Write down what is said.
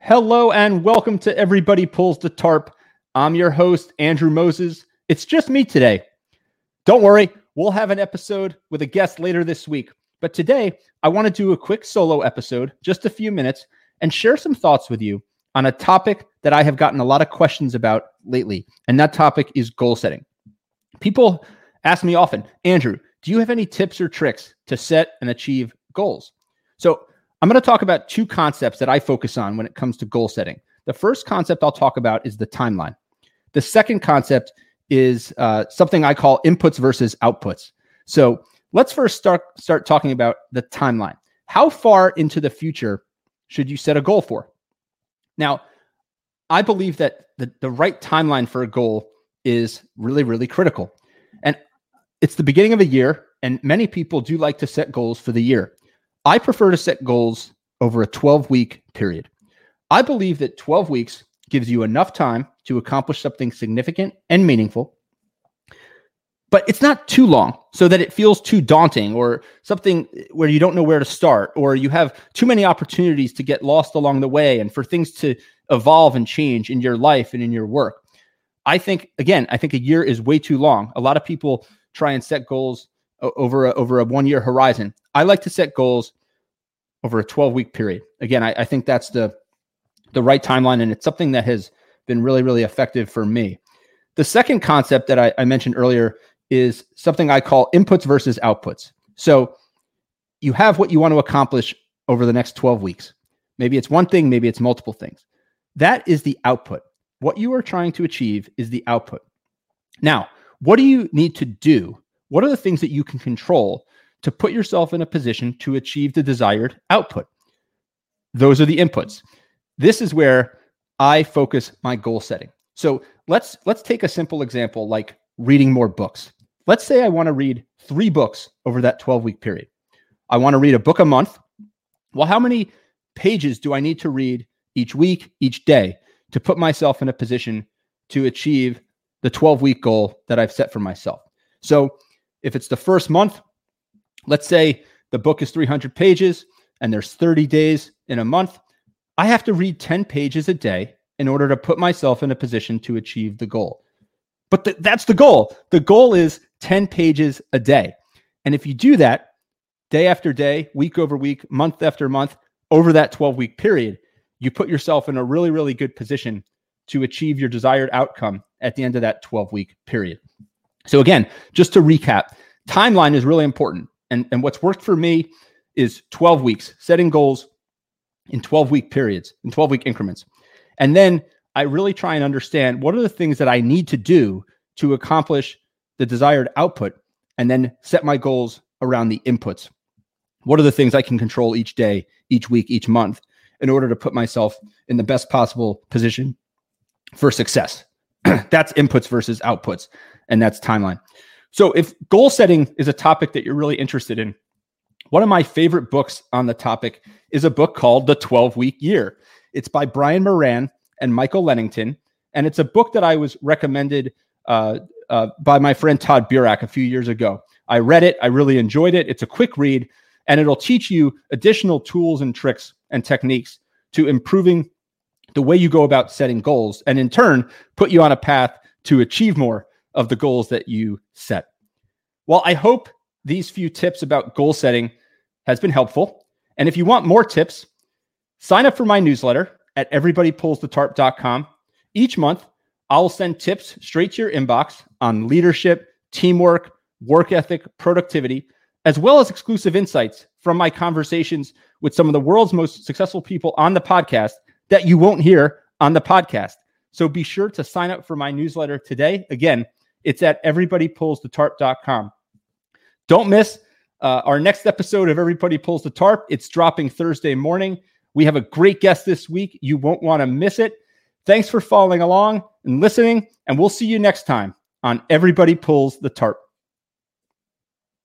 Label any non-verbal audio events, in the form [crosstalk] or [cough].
Hello and welcome to Everybody Pulls the Tarp. I'm your host, Andrew Moses. It's just me today. Don't worry, we'll have an episode with a guest later this week. But today, I want to do a quick solo episode, just a few minutes, and share some thoughts with you on a topic that I have gotten a lot of questions about lately. And that topic is goal setting. People ask me often, Andrew, do you have any tips or tricks to set and achieve goals? So I'm going to talk about two concepts that I focus on when it comes to goal setting. The first concept I'll talk about is the timeline. The second concept is uh, something I call inputs versus outputs. So let's first start start talking about the timeline. How far into the future should you set a goal for? Now, I believe that the, the right timeline for a goal is really, really critical. And it's the beginning of a year, and many people do like to set goals for the year. I prefer to set goals over a 12 week period. I believe that 12 weeks gives you enough time to accomplish something significant and meaningful, but it's not too long so that it feels too daunting or something where you don't know where to start or you have too many opportunities to get lost along the way and for things to evolve and change in your life and in your work. I think, again, I think a year is way too long. A lot of people try and set goals over a, over a one year horizon. I like to set goals over a 12 week period. Again, I, I think that's the the right timeline, and it's something that has been really, really effective for me. The second concept that I, I mentioned earlier is something I call inputs versus outputs. So you have what you want to accomplish over the next 12 weeks. Maybe it's one thing, maybe it's multiple things. That is the output. What you are trying to achieve is the output. Now, what do you need to do? What are the things that you can control to put yourself in a position to achieve the desired output. Those are the inputs. This is where I focus my goal setting. So let's let's take a simple example like reading more books. Let's say I want to read 3 books over that 12 week period. I want to read a book a month. Well, how many pages do I need to read each week, each day to put myself in a position to achieve the 12 week goal that I've set for myself? So, if it's the first month, let's say the book is 300 pages and there's 30 days in a month. I have to read 10 pages a day in order to put myself in a position to achieve the goal. But th- that's the goal. The goal is 10 pages a day. And if you do that day after day, week over week, month after month, over that 12 week period, you put yourself in a really, really good position to achieve your desired outcome at the end of that 12 week period. So, again, just to recap, timeline is really important and, and what's worked for me is 12 weeks, setting goals in 12 week periods, in 12 week increments. And then I really try and understand what are the things that I need to do to accomplish the desired output and then set my goals around the inputs. What are the things I can control each day, each week, each month in order to put myself in the best possible position for success? [clears throat] that's inputs versus outputs, and that's timeline. So, if goal setting is a topic that you're really interested in, one of my favorite books on the topic is a book called The 12 Week Year. It's by Brian Moran and Michael Lennington. And it's a book that I was recommended uh, uh, by my friend Todd Burak a few years ago. I read it, I really enjoyed it. It's a quick read, and it'll teach you additional tools and tricks and techniques to improving the way you go about setting goals, and in turn, put you on a path to achieve more of the goals that you set. Well, I hope these few tips about goal setting has been helpful. And if you want more tips, sign up for my newsletter at everybodypullsthetarp.com. Each month, I'll send tips straight to your inbox on leadership, teamwork, work ethic, productivity, as well as exclusive insights from my conversations with some of the world's most successful people on the podcast that you won't hear on the podcast. So be sure to sign up for my newsletter today. Again, it's at everybodypullsthetarp.com. Don't miss uh, our next episode of Everybody Pulls the Tarp. It's dropping Thursday morning. We have a great guest this week. You won't want to miss it. Thanks for following along and listening, and we'll see you next time on Everybody Pulls the Tarp.